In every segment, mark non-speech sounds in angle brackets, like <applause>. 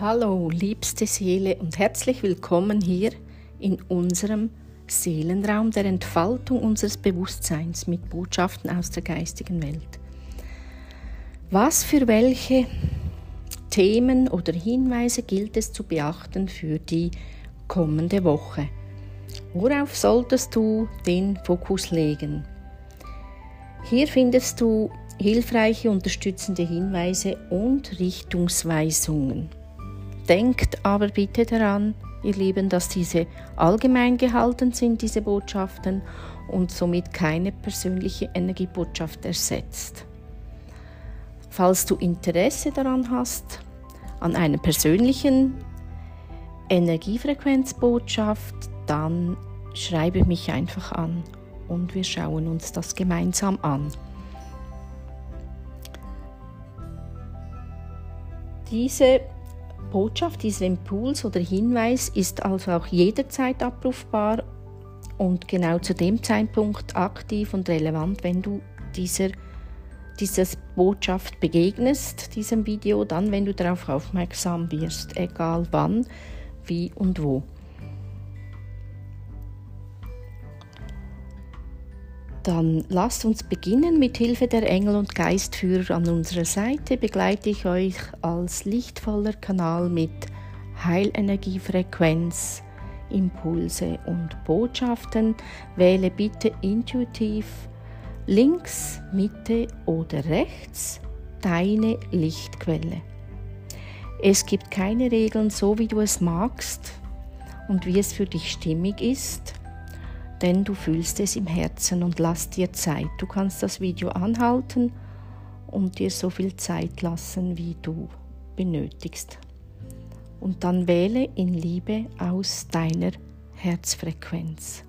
Hallo, liebste Seele und herzlich willkommen hier in unserem Seelenraum der Entfaltung unseres Bewusstseins mit Botschaften aus der geistigen Welt. Was für welche Themen oder Hinweise gilt es zu beachten für die kommende Woche? Worauf solltest du den Fokus legen? Hier findest du hilfreiche unterstützende Hinweise und Richtungsweisungen. Denkt aber bitte daran, ihr Lieben, dass diese allgemein gehalten sind, diese Botschaften, und somit keine persönliche Energiebotschaft ersetzt. Falls du Interesse daran hast, an einer persönlichen Energiefrequenzbotschaft, dann schreibe mich einfach an und wir schauen uns das gemeinsam an. Diese Botschaft, dieser Impuls oder Hinweis ist also auch jederzeit abrufbar und genau zu dem Zeitpunkt aktiv und relevant, wenn du dieser, dieser Botschaft begegnest, diesem Video, dann, wenn du darauf aufmerksam wirst, egal wann, wie und wo. Dann lasst uns beginnen. Mit Hilfe der Engel und Geistführer an unserer Seite begleite ich euch als lichtvoller Kanal mit Heilenergiefrequenz, Impulse und Botschaften. Wähle bitte intuitiv links, Mitte oder rechts deine Lichtquelle. Es gibt keine Regeln, so wie du es magst und wie es für dich stimmig ist denn du fühlst es im Herzen und lass dir Zeit. Du kannst das Video anhalten und dir so viel Zeit lassen, wie du benötigst. Und dann wähle in Liebe aus deiner Herzfrequenz.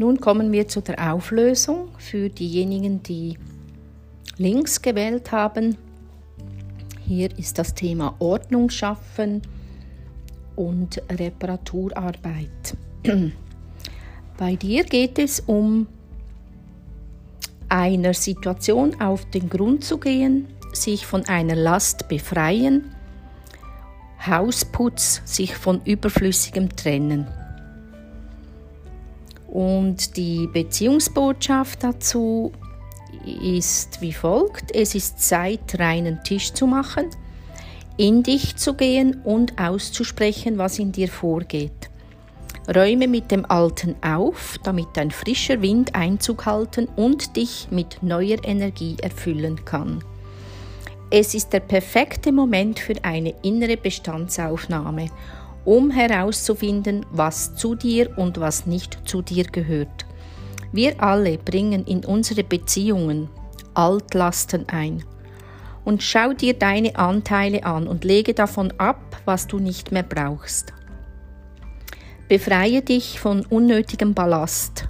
Nun kommen wir zu der Auflösung für diejenigen, die links gewählt haben. Hier ist das Thema Ordnung schaffen und Reparaturarbeit. <clears throat> Bei dir geht es um einer Situation auf den Grund zu gehen, sich von einer Last befreien, Hausputz, sich von überflüssigem trennen. Und die Beziehungsbotschaft dazu ist wie folgt. Es ist Zeit, reinen Tisch zu machen, in dich zu gehen und auszusprechen, was in dir vorgeht. Räume mit dem Alten auf, damit ein frischer Wind Einzug halten und dich mit neuer Energie erfüllen kann. Es ist der perfekte Moment für eine innere Bestandsaufnahme, um herauszufinden, was zu dir und was nicht zu dir gehört. Wir alle bringen in unsere Beziehungen Altlasten ein. Und schau dir deine Anteile an und lege davon ab, was du nicht mehr brauchst. Befreie dich von unnötigem Ballast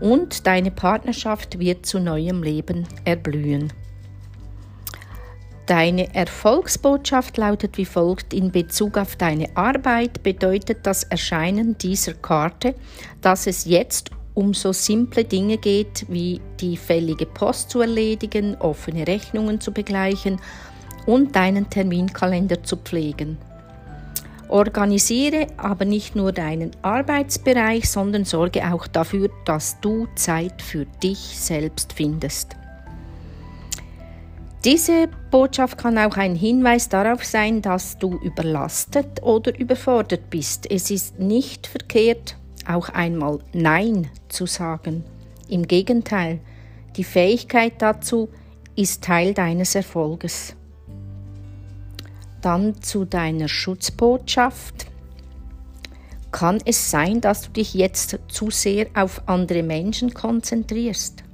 und deine Partnerschaft wird zu neuem Leben erblühen. Deine Erfolgsbotschaft lautet wie folgt. In Bezug auf deine Arbeit bedeutet das Erscheinen dieser Karte, dass es jetzt um so simple Dinge geht, wie die fällige Post zu erledigen, offene Rechnungen zu begleichen und deinen Terminkalender zu pflegen. Organisiere aber nicht nur deinen Arbeitsbereich, sondern sorge auch dafür, dass du Zeit für dich selbst findest. Diese Botschaft kann auch ein Hinweis darauf sein, dass du überlastet oder überfordert bist. Es ist nicht verkehrt, auch einmal Nein zu sagen. Im Gegenteil, die Fähigkeit dazu ist Teil deines Erfolges. Dann zu deiner Schutzbotschaft. Kann es sein, dass du dich jetzt zu sehr auf andere Menschen konzentrierst?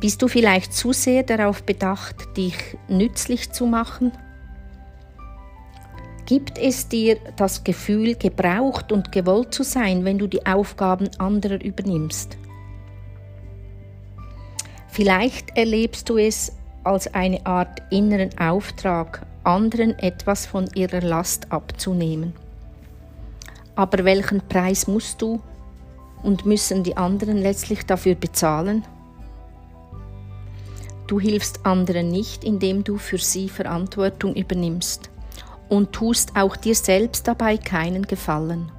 Bist du vielleicht zu sehr darauf bedacht, dich nützlich zu machen? Gibt es dir das Gefühl, gebraucht und gewollt zu sein, wenn du die Aufgaben anderer übernimmst? Vielleicht erlebst du es als eine Art inneren Auftrag, anderen etwas von ihrer Last abzunehmen. Aber welchen Preis musst du und müssen die anderen letztlich dafür bezahlen? Du hilfst anderen nicht, indem du für sie Verantwortung übernimmst und tust auch dir selbst dabei keinen Gefallen.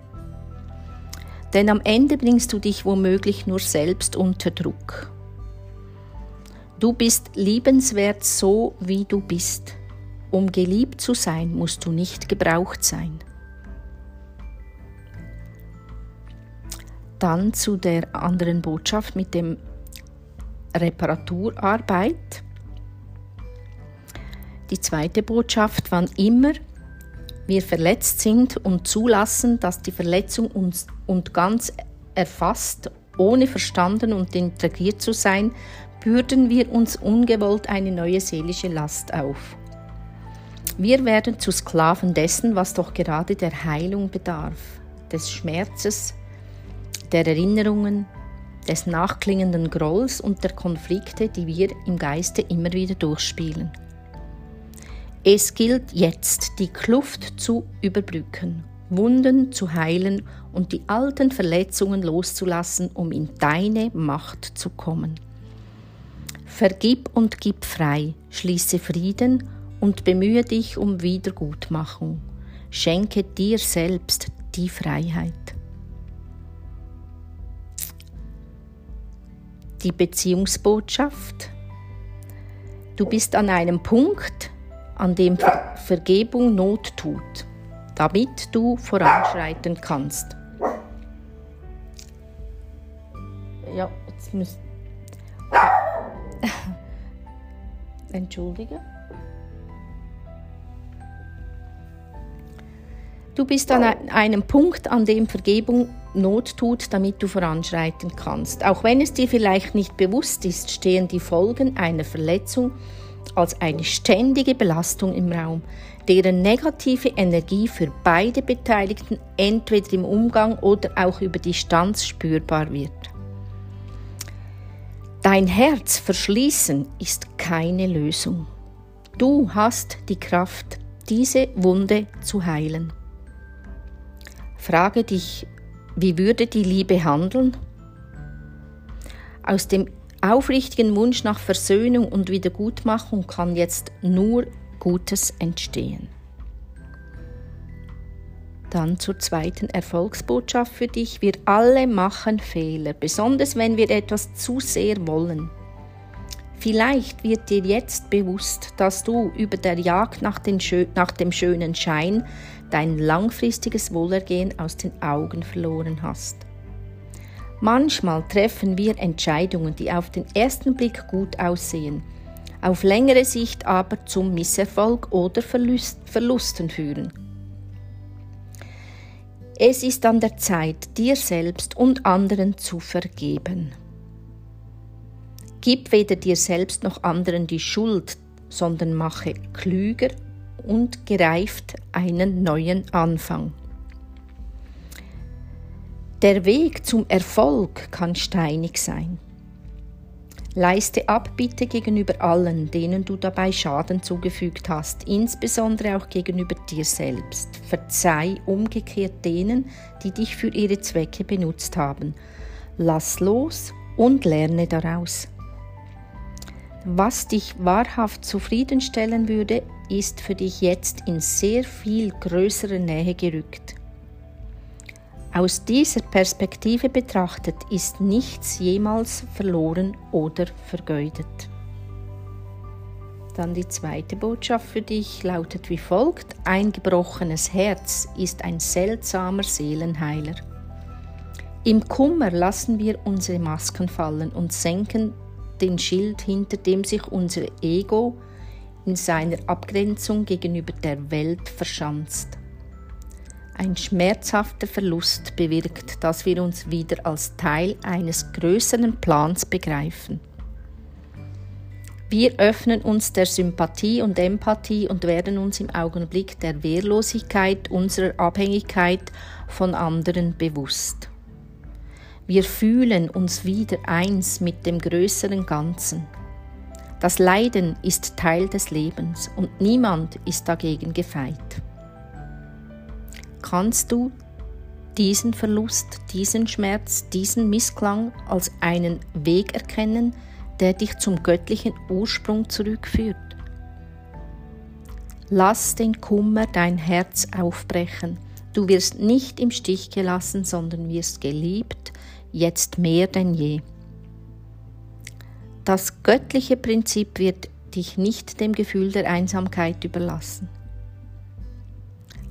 Denn am Ende bringst du dich womöglich nur selbst unter Druck. Du bist liebenswert so, wie du bist. Um geliebt zu sein, musst du nicht gebraucht sein. Dann zu der anderen Botschaft mit dem Reparaturarbeit. Die zweite Botschaft, wann immer wir verletzt sind und zulassen, dass die Verletzung uns und ganz erfasst, ohne verstanden und integriert zu sein, bürden wir uns ungewollt eine neue seelische Last auf. Wir werden zu Sklaven dessen, was doch gerade der Heilung bedarf, des Schmerzes, der Erinnerungen, des nachklingenden Grolls und der Konflikte, die wir im Geiste immer wieder durchspielen. Es gilt jetzt, die Kluft zu überbrücken, Wunden zu heilen und die alten Verletzungen loszulassen, um in deine Macht zu kommen. Vergib und gib frei, schließe Frieden und bemühe dich um Wiedergutmachung. Schenke dir selbst die Freiheit. Die Beziehungsbotschaft. Du bist an einem Punkt, an dem Vergebung Not tut, damit du voranschreiten kannst. Ja, jetzt müsst. <laughs> Entschuldige. Du bist an einem Punkt, an dem Vergebung Not tut, damit du voranschreiten kannst. Auch wenn es dir vielleicht nicht bewusst ist, stehen die Folgen einer Verletzung als eine ständige Belastung im Raum, deren negative Energie für beide Beteiligten entweder im Umgang oder auch über Distanz spürbar wird. Dein Herz verschließen ist keine Lösung. Du hast die Kraft, diese Wunde zu heilen. Frage dich, wie würde die Liebe handeln? Aus dem aufrichtigen Wunsch nach Versöhnung und Wiedergutmachung kann jetzt nur Gutes entstehen. Dann zur zweiten Erfolgsbotschaft für dich. Wir alle machen Fehler, besonders wenn wir etwas zu sehr wollen. Vielleicht wird dir jetzt bewusst, dass du über der Jagd nach, nach, dem schönen Schein dein langfristiges Wohlergehen aus den Augen verloren hast. Manchmal treffen wir Entscheidungen, die auf den ersten Blick gut aussehen, auf längere Sicht aber zum Misserfolg oder Verlust, Verlusten führen. Es ist an der Zeit, dir selbst und anderen zu vergeben. Gib weder dir selbst noch anderen die Schuld, sondern mache klüger und gereift einen neuen Anfang. Der Weg zum Erfolg kann steinig sein. Leiste Abbitte gegenüber allen, denen du dabei Schaden zugefügt hast, insbesondere auch gegenüber dir selbst. Verzeih umgekehrt denen, die dich für ihre Zwecke benutzt haben. Lass los und lerne daraus. Was dich wahrhaft zufriedenstellen würde, ist für dich jetzt in sehr viel größere Nähe gerückt. Aus dieser Perspektive betrachtet ist nichts jemals verloren oder vergeudet. Dann die zweite Botschaft für dich lautet wie folgt. Ein gebrochenes Herz ist ein seltsamer Seelenheiler. Im Kummer lassen wir unsere Masken fallen und senken den Schild, hinter dem sich unser Ego in seiner Abgrenzung gegenüber der Welt verschanzt. Ein schmerzhafter Verlust bewirkt, dass wir uns wieder als Teil eines größeren Plans begreifen. Wir öffnen uns der Sympathie und Empathie und werden uns im Augenblick der Wehrlosigkeit unserer Abhängigkeit von anderen bewusst. Wir fühlen uns wieder eins mit dem größeren Ganzen. Das Leiden ist Teil des Lebens und niemand ist dagegen gefeit. Kannst du diesen Verlust, diesen Schmerz, diesen Missklang als einen Weg erkennen, der dich zum göttlichen Ursprung zurückführt. Lass den Kummer dein Herz aufbrechen. Du wirst nicht im Stich gelassen, sondern wirst geliebt, jetzt mehr denn je. Das göttliche Prinzip wird dich nicht dem Gefühl der Einsamkeit überlassen.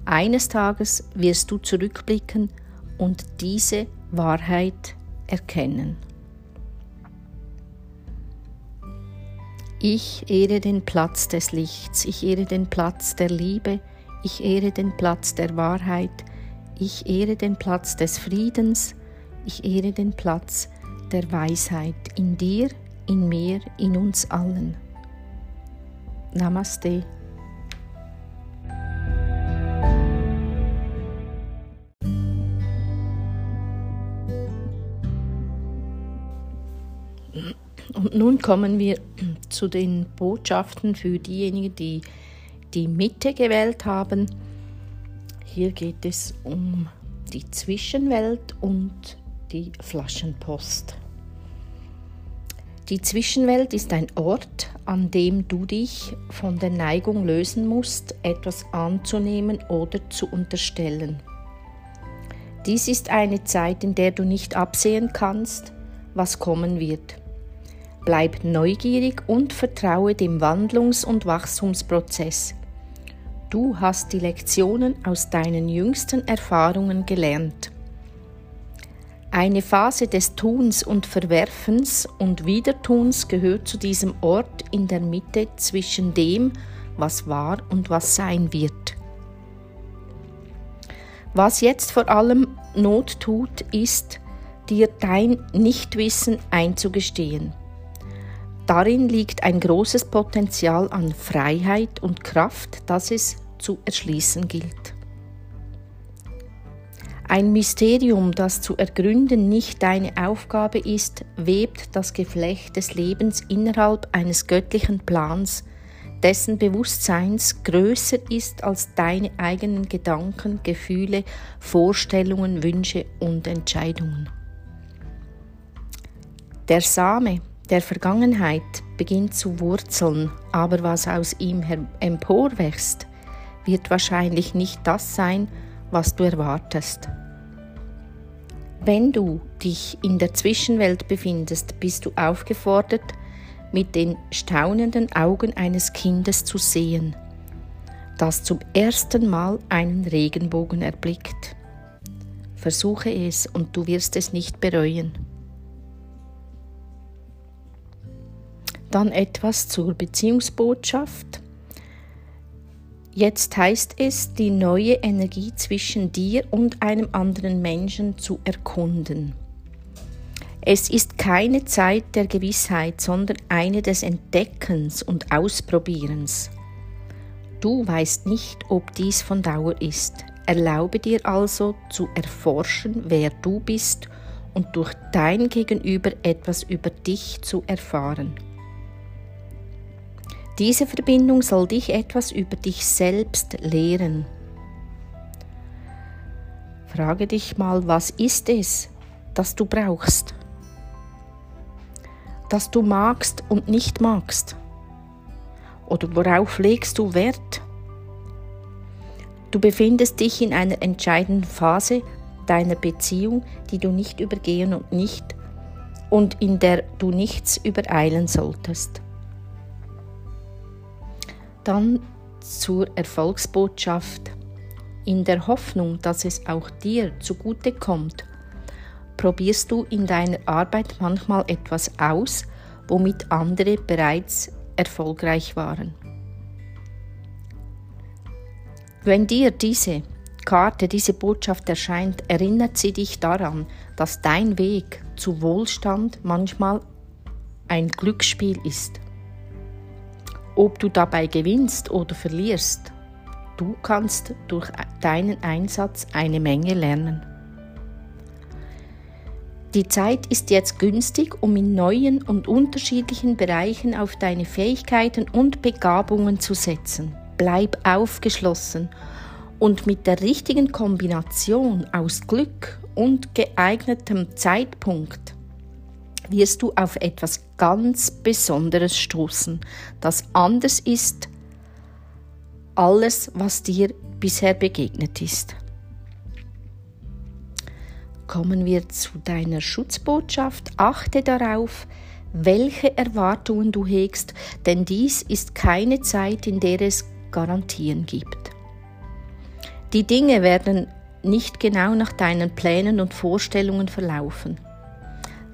Eines Tages wirst du zurückblicken und diese Wahrheit erkennen. Ich ehre den Platz des Lichts, ich ehre den Platz der Liebe, ich ehre den Platz der Wahrheit, ich ehre den Platz des Friedens, ich ehre den Platz der Weisheit in dir, in mir, in uns allen. Namaste. Und nun kommen wir zu den Botschaften für diejenigen, die die Mitte gewählt haben. Hier geht es um die Zwischenwelt und die Flaschenpost. Die Zwischenwelt ist ein Ort, an dem du dich von der Neigung lösen musst, etwas anzunehmen oder zu unterstellen. Dies ist eine Zeit, in der du nicht absehen kannst, was kommen wird. Bleib neugierig und vertraue dem Wandlungs- und Wachstumsprozess. Du hast die Lektionen aus deinen jüngsten Erfahrungen gelernt. Eine Phase des Tuns und Verwerfens und Wiedertuns gehört zu diesem Ort in der Mitte zwischen dem, was war und was sein wird. Was jetzt vor allem Not tut, ist, dir dein Nichtwissen einzugestehen. Darin liegt ein großes Potenzial an Freiheit und Kraft, das es zu erschließen gilt. Ein Mysterium, das zu ergründen nicht deine Aufgabe ist, webt das Geflecht des Lebens innerhalb eines göttlichen Plans, dessen Bewusstseins größer ist als deine eigenen Gedanken, Gefühle, Vorstellungen, Wünsche und Entscheidungen. Der Same, der Vergangenheit beginnt zu wurzeln, aber was aus ihm emporwächst, wird wahrscheinlich nicht das sein, was du erwartest. Wenn du dich in der Zwischenwelt befindest, bist du aufgefordert, mit den staunenden Augen eines Kindes zu sehen, das zum ersten Mal einen Regenbogen erblickt. Versuche es und du wirst es nicht bereuen. Dann etwas zur Beziehungsbotschaft. Jetzt heißt es, die neue Energie zwischen dir und einem anderen Menschen zu erkunden. Es ist keine Zeit der Gewissheit, sondern eine des Entdeckens und Ausprobierens. Du weißt nicht, ob dies von Dauer ist. Erlaube dir also zu erforschen, wer du bist und durch dein Gegenüber etwas über dich zu erfahren. Diese Verbindung soll dich etwas über dich selbst lehren. Frage dich mal, was ist es, das du brauchst? Das du magst und nicht magst? Oder worauf legst du Wert? Du befindest dich in einer entscheidenden Phase deiner Beziehung, die du nicht übergehen und nicht und in der du nichts übereilen solltest. Dann zur Erfolgsbotschaft. In der Hoffnung, dass es auch dir zugute kommt, probierst du in deiner Arbeit manchmal etwas aus, womit andere bereits erfolgreich waren. Wenn dir diese Karte, diese Botschaft erscheint, erinnert sie dich daran, dass dein Weg zu Wohlstand manchmal ein Glücksspiel ist. Ob du dabei gewinnst oder verlierst, du kannst durch deinen Einsatz eine Menge lernen. Die Zeit ist jetzt günstig, um in neuen und unterschiedlichen Bereichen auf deine Fähigkeiten und Begabungen zu setzen. Bleib aufgeschlossen Und mit der richtigen Kombination aus Glück und geeignetem Zeitpunkt wirst du auf etwas ganz Besonderes stoßen, das anders ist alles, was dir bisher begegnet ist. Kommen wir zu deiner Schutzbotschaft. Achte darauf, welche Erwartungen du hegst, denn dies ist keine Zeit, in der es Garantien gibt. Die Dinge werden nicht genau nach deinen Plänen und Vorstellungen verlaufen.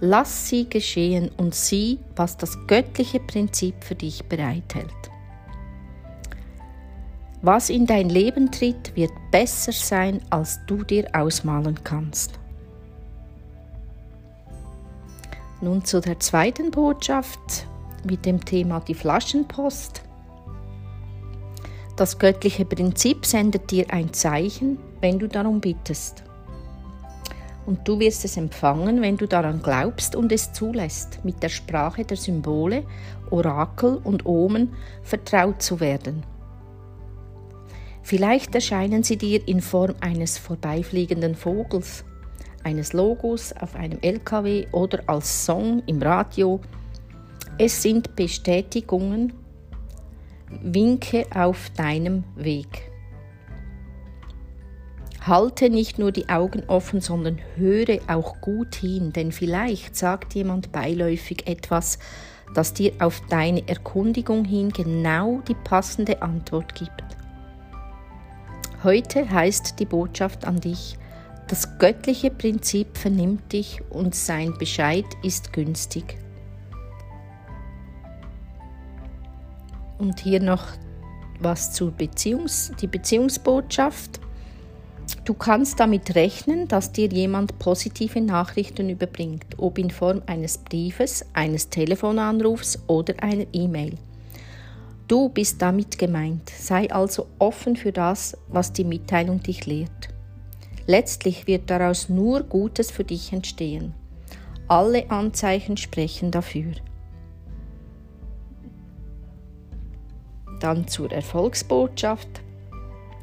Lass sie geschehen und sieh, was das göttliche Prinzip für dich bereithält. Was in dein Leben tritt, wird besser sein, als du dir ausmalen kannst. Nun zu der zweiten Botschaft mit dem Thema die Flaschenpost. Das göttliche Prinzip sendet dir ein Zeichen, wenn du darum bittest. Und du wirst es empfangen, wenn du daran glaubst und es zulässt, mit der Sprache der Symbole, Orakel und Omen vertraut zu werden. Vielleicht erscheinen sie dir in Form eines vorbeifliegenden Vogels eines Logos auf einem LKW oder als Song im Radio. Es sind Bestätigungen, Winke auf deinem Weg. Halte nicht nur die Augen offen, sondern höre auch gut hin, denn vielleicht sagt jemand beiläufig etwas, das dir auf deine Erkundigung hin genau die passende Antwort gibt. Heute heißt die Botschaft an dich, das göttliche Prinzip vernimmt dich und sein Bescheid ist günstig. Und hier noch was zur Beziehungs die Beziehungsbotschaft. Du kannst damit rechnen, dass dir jemand positive Nachrichten überbringt, ob in Form eines Briefes, eines Telefonanrufs oder einer E-Mail. Du bist damit gemeint, sei also offen für das, was die Mitteilung dich lehrt. Letztlich wird daraus nur Gutes für dich entstehen. Alle Anzeichen sprechen dafür. Dann zur Erfolgsbotschaft.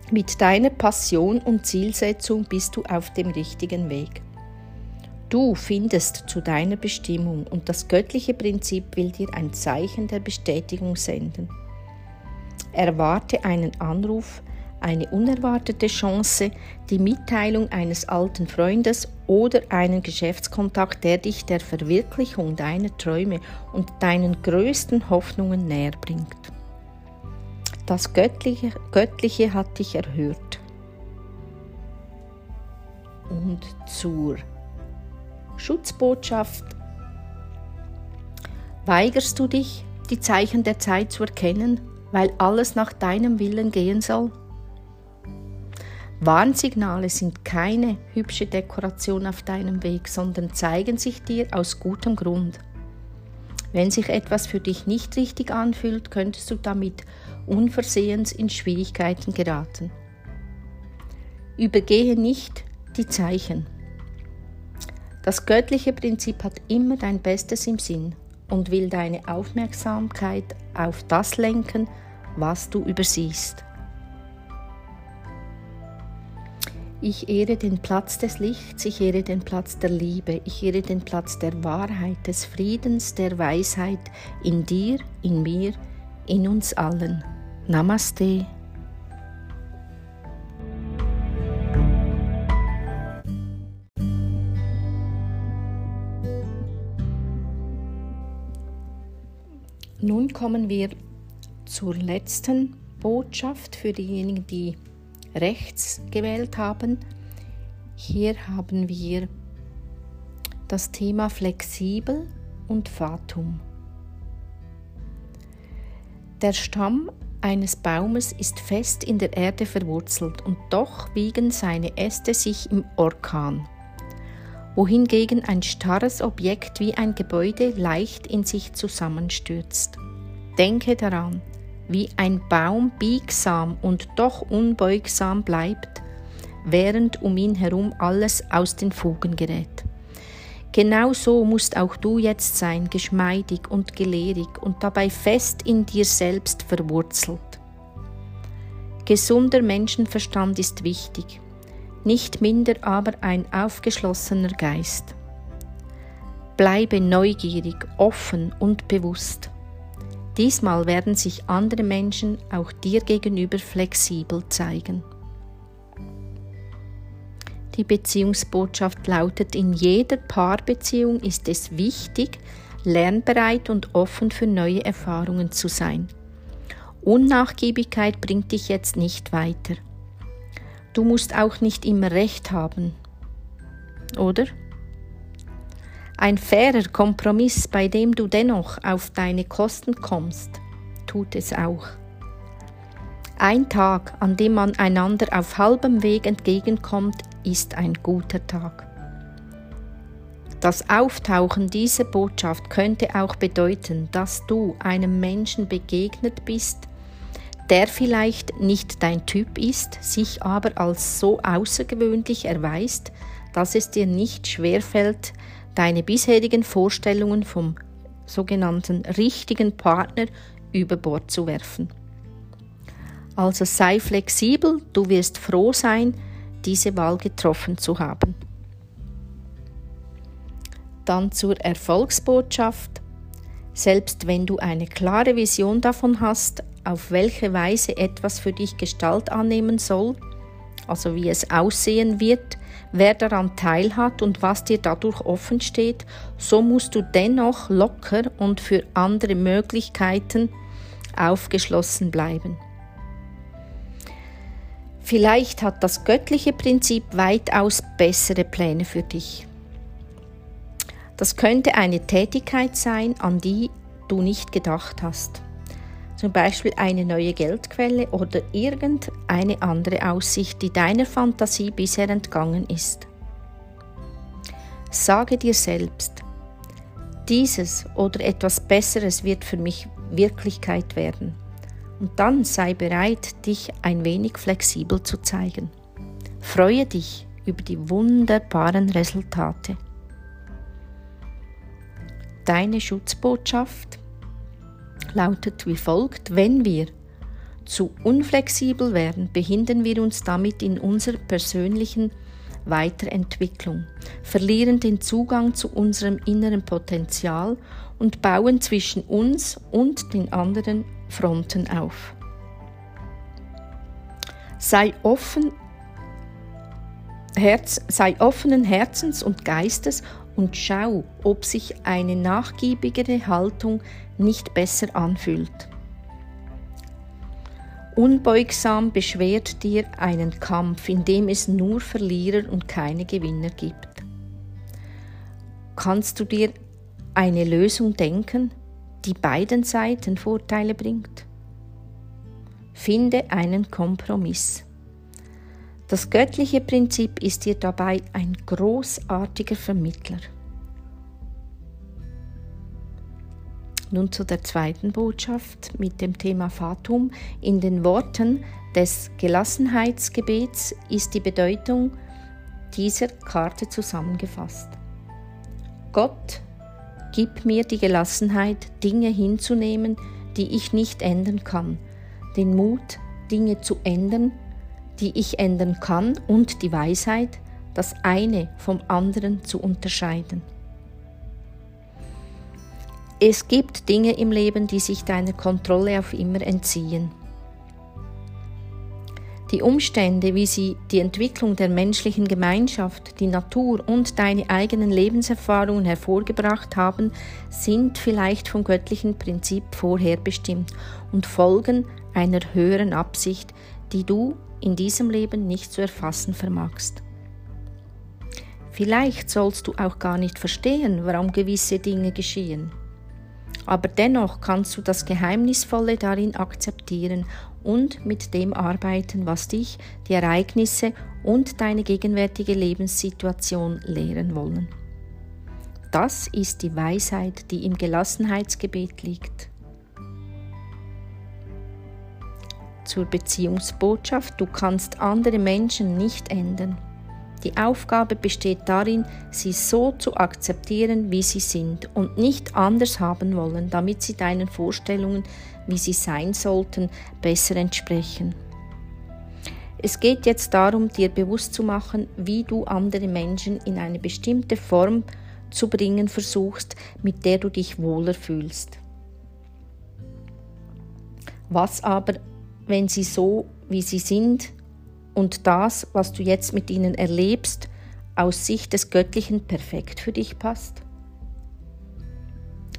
Mit deiner Passion und Zielsetzung bist du auf dem richtigen Weg. Du findest zu deiner Bestimmung und das göttliche Prinzip will dir ein Zeichen der Bestätigung senden. Erwarte einen Anruf, eine unerwartete Chance, die Mitteilung eines alten Freundes oder einen Geschäftskontakt, der dich der Verwirklichung deiner Träume und deinen größten Hoffnungen näher bringt. Das Göttliche, Göttliche hat dich erhört. Und zur Schutzbotschaft weigerst du dich, die Zeichen der Zeit zu erkennen, weil alles nach deinem Willen gehen soll? Warnsignale sind keine hübsche Dekoration auf deinem Weg, sondern zeigen sich dir aus gutem Grund. Wenn sich etwas für dich nicht richtig anfühlt, könntest du damit unversehens in Schwierigkeiten geraten. Übergehe nicht die Zeichen. Das göttliche Prinzip hat immer dein Bestes im Sinn und will deine Aufmerksamkeit auf das lenken, was du übersiehst. Ich ehre den Platz des Lichts, ich ehre den Platz der Liebe, ich ehre den Platz der Wahrheit, des Friedens, der Weisheit in dir, in mir, in uns allen. Namaste. Nun kommen wir zur letzten Botschaft für diejenigen, die rechts gewählt haben. Hier haben wir das Thema flexibel und Fatum. Der Stamm eines Baumes ist fest in der Erde verwurzelt und doch wiegen seine Äste sich im Orkan, wohingegen ein starres Objekt wie ein Gebäude leicht in sich zusammenstürzt. Denke daran, wie ein Baum biegsam und doch unbeugsam bleibt, während um ihn herum alles aus den Fugen gerät. Genau so musst auch du jetzt sein, geschmeidig und gelehrig und dabei fest in dir selbst verwurzelt. Gesunder Menschenverstand ist wichtig, nicht minder aber ein aufgeschlossener Geist. Bleibe neugierig, offen und bewusst. Diesmal werden sich andere Menschen auch dir gegenüber flexibel zeigen. Die Beziehungsbotschaft lautet, in jeder Paarbeziehung ist es wichtig, lernbereit und offen für neue Erfahrungen zu sein. Unnachgiebigkeit bringt dich jetzt nicht weiter. Du musst auch nicht immer recht haben, oder? Ein fairer Kompromiss, bei dem du dennoch auf deine Kosten kommst, tut es auch. Ein Tag, an dem man einander auf halbem Weg entgegenkommt, ist ein guter Tag. Das Auftauchen dieser Botschaft könnte auch bedeuten, dass du einem Menschen begegnet bist, der vielleicht nicht dein Typ ist, sich aber als so außergewöhnlich erweist, dass es dir nicht schwerfällt, deine bisherigen Vorstellungen vom sogenannten richtigen Partner über Bord zu werfen. Also sei flexibel, du wirst froh sein, diese Wahl getroffen zu haben. Dann zur Erfolgsbotschaft. Selbst wenn du eine klare Vision davon hast, auf welche Weise etwas für dich Gestalt annehmen soll, also wie es aussehen wird, wer daran teilhat und was dir dadurch offen steht, so musst du dennoch locker und für andere Möglichkeiten aufgeschlossen bleiben. Vielleicht hat das göttliche Prinzip weitaus bessere Pläne für dich. Das könnte eine Tätigkeit sein, an die du nicht gedacht hast zum Beispiel eine neue Geldquelle oder irgendeine andere Aussicht, die deiner Fantasie bisher entgangen ist. Sage dir selbst, dieses oder etwas Besseres wird für mich Wirklichkeit werden. Und dann sei bereit, dich ein wenig flexibel zu zeigen. Freue dich über die wunderbaren Resultate. Deine Schutzbotschaft lautet wie folgt, wenn wir zu unflexibel werden, behindern wir uns damit in unserer persönlichen Weiterentwicklung, verlieren den Zugang zu unserem inneren Potenzial und bauen zwischen uns und den anderen Fronten auf. Sei offen Herz, sei offenen Herzens und Geistes und schau, ob sich eine nachgiebigere Haltung nicht besser anfühlt. Unbeugsam beschwert dir einen Kampf, in dem es nur Verlierer und keine Gewinner gibt. Kannst du dir eine Lösung denken, die beiden Seiten Vorteile bringt? Finde einen Kompromiss. Das göttliche Prinzip ist dir dabei ein großartiger Vermittler. Nun zu der zweiten Botschaft mit dem Thema Fatum. In den Worten des Gelassenheitsgebets ist die Bedeutung dieser Karte zusammengefasst. Gott, gib mir die Gelassenheit, Dinge hinzunehmen, die ich nicht ändern kann, den Mut, Dinge zu ändern, die ich ändern kann und die Weisheit, das eine vom anderen zu unterscheiden. Es gibt Dinge im Leben, die sich deiner Kontrolle auf immer entziehen. Die Umstände, wie sie die Entwicklung der menschlichen Gemeinschaft, die Natur und deine eigenen Lebenserfahrungen hervorgebracht haben, sind vielleicht vom göttlichen Prinzip vorherbestimmt und folgen einer höheren Absicht, die du in diesem Leben nicht zu erfassen vermagst. Vielleicht sollst du auch gar nicht verstehen, warum gewisse Dinge geschehen. Aber dennoch kannst du das Geheimnisvolle darin akzeptieren und mit dem arbeiten, was dich, die Ereignisse und deine gegenwärtige Lebenssituation lehren wollen. Das ist die Weisheit, die im Gelassenheitsgebet liegt. zur Beziehungsbotschaft, du kannst andere Menschen nicht ändern. Die Aufgabe besteht darin, sie so zu akzeptieren, wie sie sind und nicht anders haben wollen, damit sie deinen Vorstellungen, wie sie sein sollten, besser entsprechen. Es geht jetzt darum, dir bewusst zu machen, wie du andere Menschen in eine bestimmte Form zu bringen versuchst, mit der du dich wohler fühlst. Was aber, wenn sie so, wie sie sind und das, was du jetzt mit ihnen erlebst, aus Sicht des Göttlichen perfekt für dich passt?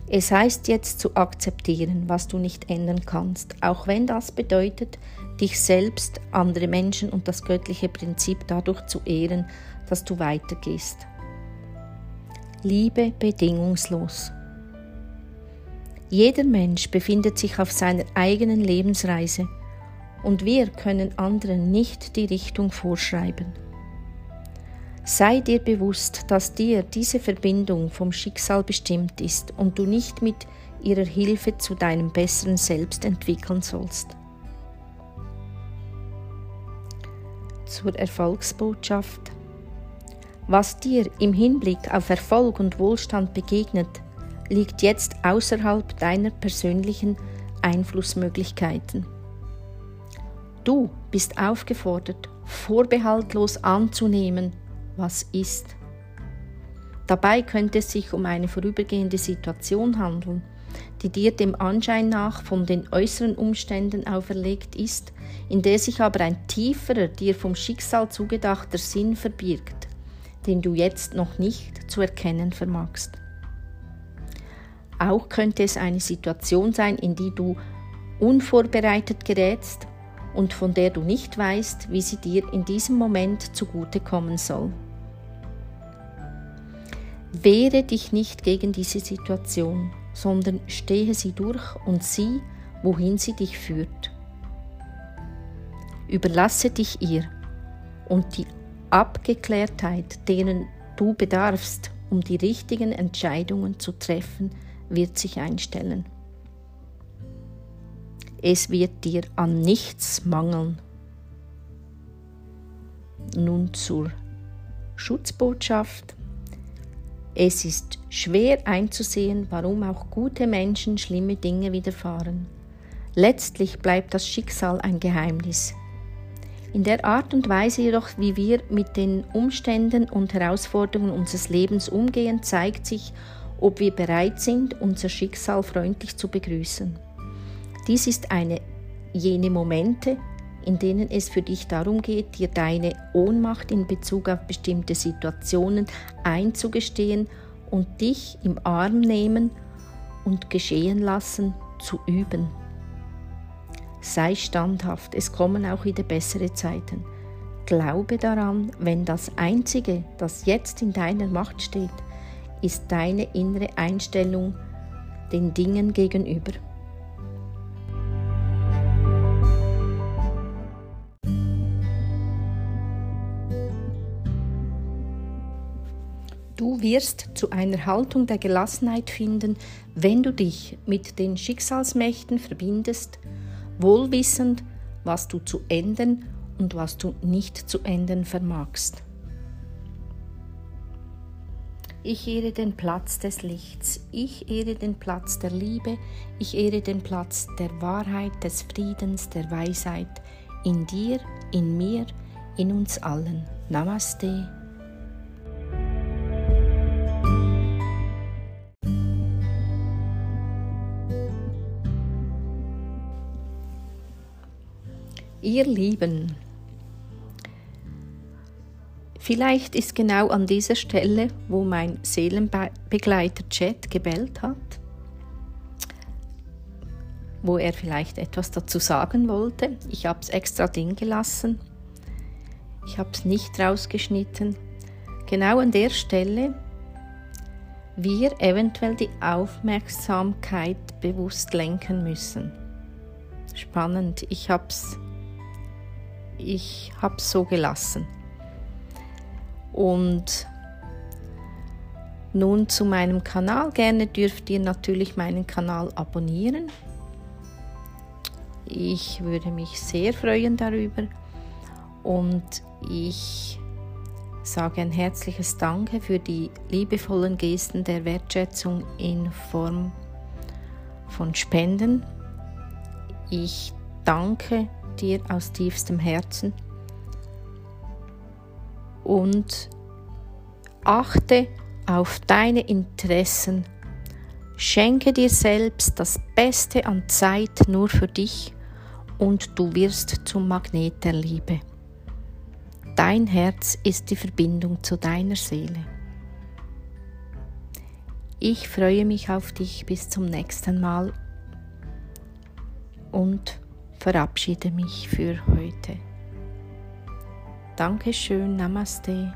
Es heißt jetzt zu akzeptieren, was du nicht ändern kannst, auch wenn das bedeutet, dich selbst, andere Menschen und das göttliche Prinzip dadurch zu ehren, dass du weitergehst. Liebe bedingungslos. Jeder Mensch befindet sich auf seiner eigenen Lebensreise und wir können anderen nicht die Richtung vorschreiben. Sei dir bewusst, dass dir diese Verbindung vom Schicksal bestimmt ist und du nicht mit ihrer Hilfe zu deinem besseren Selbst entwickeln sollst. Zur Erfolgsbotschaft. Was dir im Hinblick auf Erfolg und Wohlstand begegnet, liegt jetzt außerhalb deiner persönlichen Einflussmöglichkeiten. Du bist aufgefordert, vorbehaltlos anzunehmen, was ist. Dabei könnte es sich um eine vorübergehende Situation handeln, die dir dem Anschein nach von den äußeren Umständen auferlegt ist, in der sich aber ein tieferer, dir vom Schicksal zugedachter Sinn verbirgt, den du jetzt noch nicht zu erkennen vermagst. Auch könnte es eine Situation sein, in die du unvorbereitet gerätst und von der du nicht weißt, wie sie dir in diesem Moment zugutekommen soll. Wehre dich nicht gegen diese Situation, sondern stehe sie durch und sieh, wohin sie dich führt. Überlasse dich ihr und die Abgeklärtheit, deren du bedarfst, um die richtigen Entscheidungen zu treffen, wird sich einstellen. Es wird dir an nichts mangeln. Nun zur Schutzbotschaft. Es ist schwer einzusehen, warum auch gute Menschen schlimme Dinge widerfahren. Letztlich bleibt das Schicksal ein Geheimnis. In der Art und Weise jedoch, wie wir mit den Umständen und Herausforderungen unseres Lebens umgehen, zeigt sich, ob wir bereit sind, unser Schicksal freundlich zu begrüßen. Dies ist eine jene Momente, in denen es für dich darum geht, dir deine Ohnmacht in Bezug auf bestimmte Situationen einzugestehen und dich im Arm nehmen und geschehen lassen zu üben. Sei standhaft, es kommen auch wieder bessere Zeiten. Glaube daran, wenn das Einzige, das jetzt in deiner Macht steht, ist deine innere Einstellung den Dingen gegenüber. Du wirst zu einer Haltung der Gelassenheit finden, wenn du dich mit den Schicksalsmächten verbindest, wohlwissend, was du zu ändern und was du nicht zu ändern vermagst. Ich ehre den Platz des Lichts, ich ehre den Platz der Liebe, ich ehre den Platz der Wahrheit, des Friedens, der Weisheit in dir, in mir, in uns allen. Namaste. Ihr Lieben, vielleicht ist genau an dieser Stelle, wo mein Seelenbegleiter Chat gebellt hat, wo er vielleicht etwas dazu sagen wollte. Ich habe es extra drin gelassen. Ich habe es nicht rausgeschnitten. Genau an der Stelle wir eventuell die Aufmerksamkeit bewusst lenken müssen. Spannend. Ich habe es ich habe es so gelassen. Und nun zu meinem Kanal. Gerne dürft ihr natürlich meinen Kanal abonnieren. Ich würde mich sehr freuen darüber. Und ich sage ein herzliches Danke für die liebevollen Gesten der Wertschätzung in Form von Spenden. Ich danke dir aus tiefstem Herzen und achte auf deine Interessen. Schenke dir selbst das Beste an Zeit nur für dich und du wirst zum Magnet der Liebe. Dein Herz ist die Verbindung zu deiner Seele. Ich freue mich auf dich bis zum nächsten Mal und verabschiede mich für heute. Dankeschön, Namaste.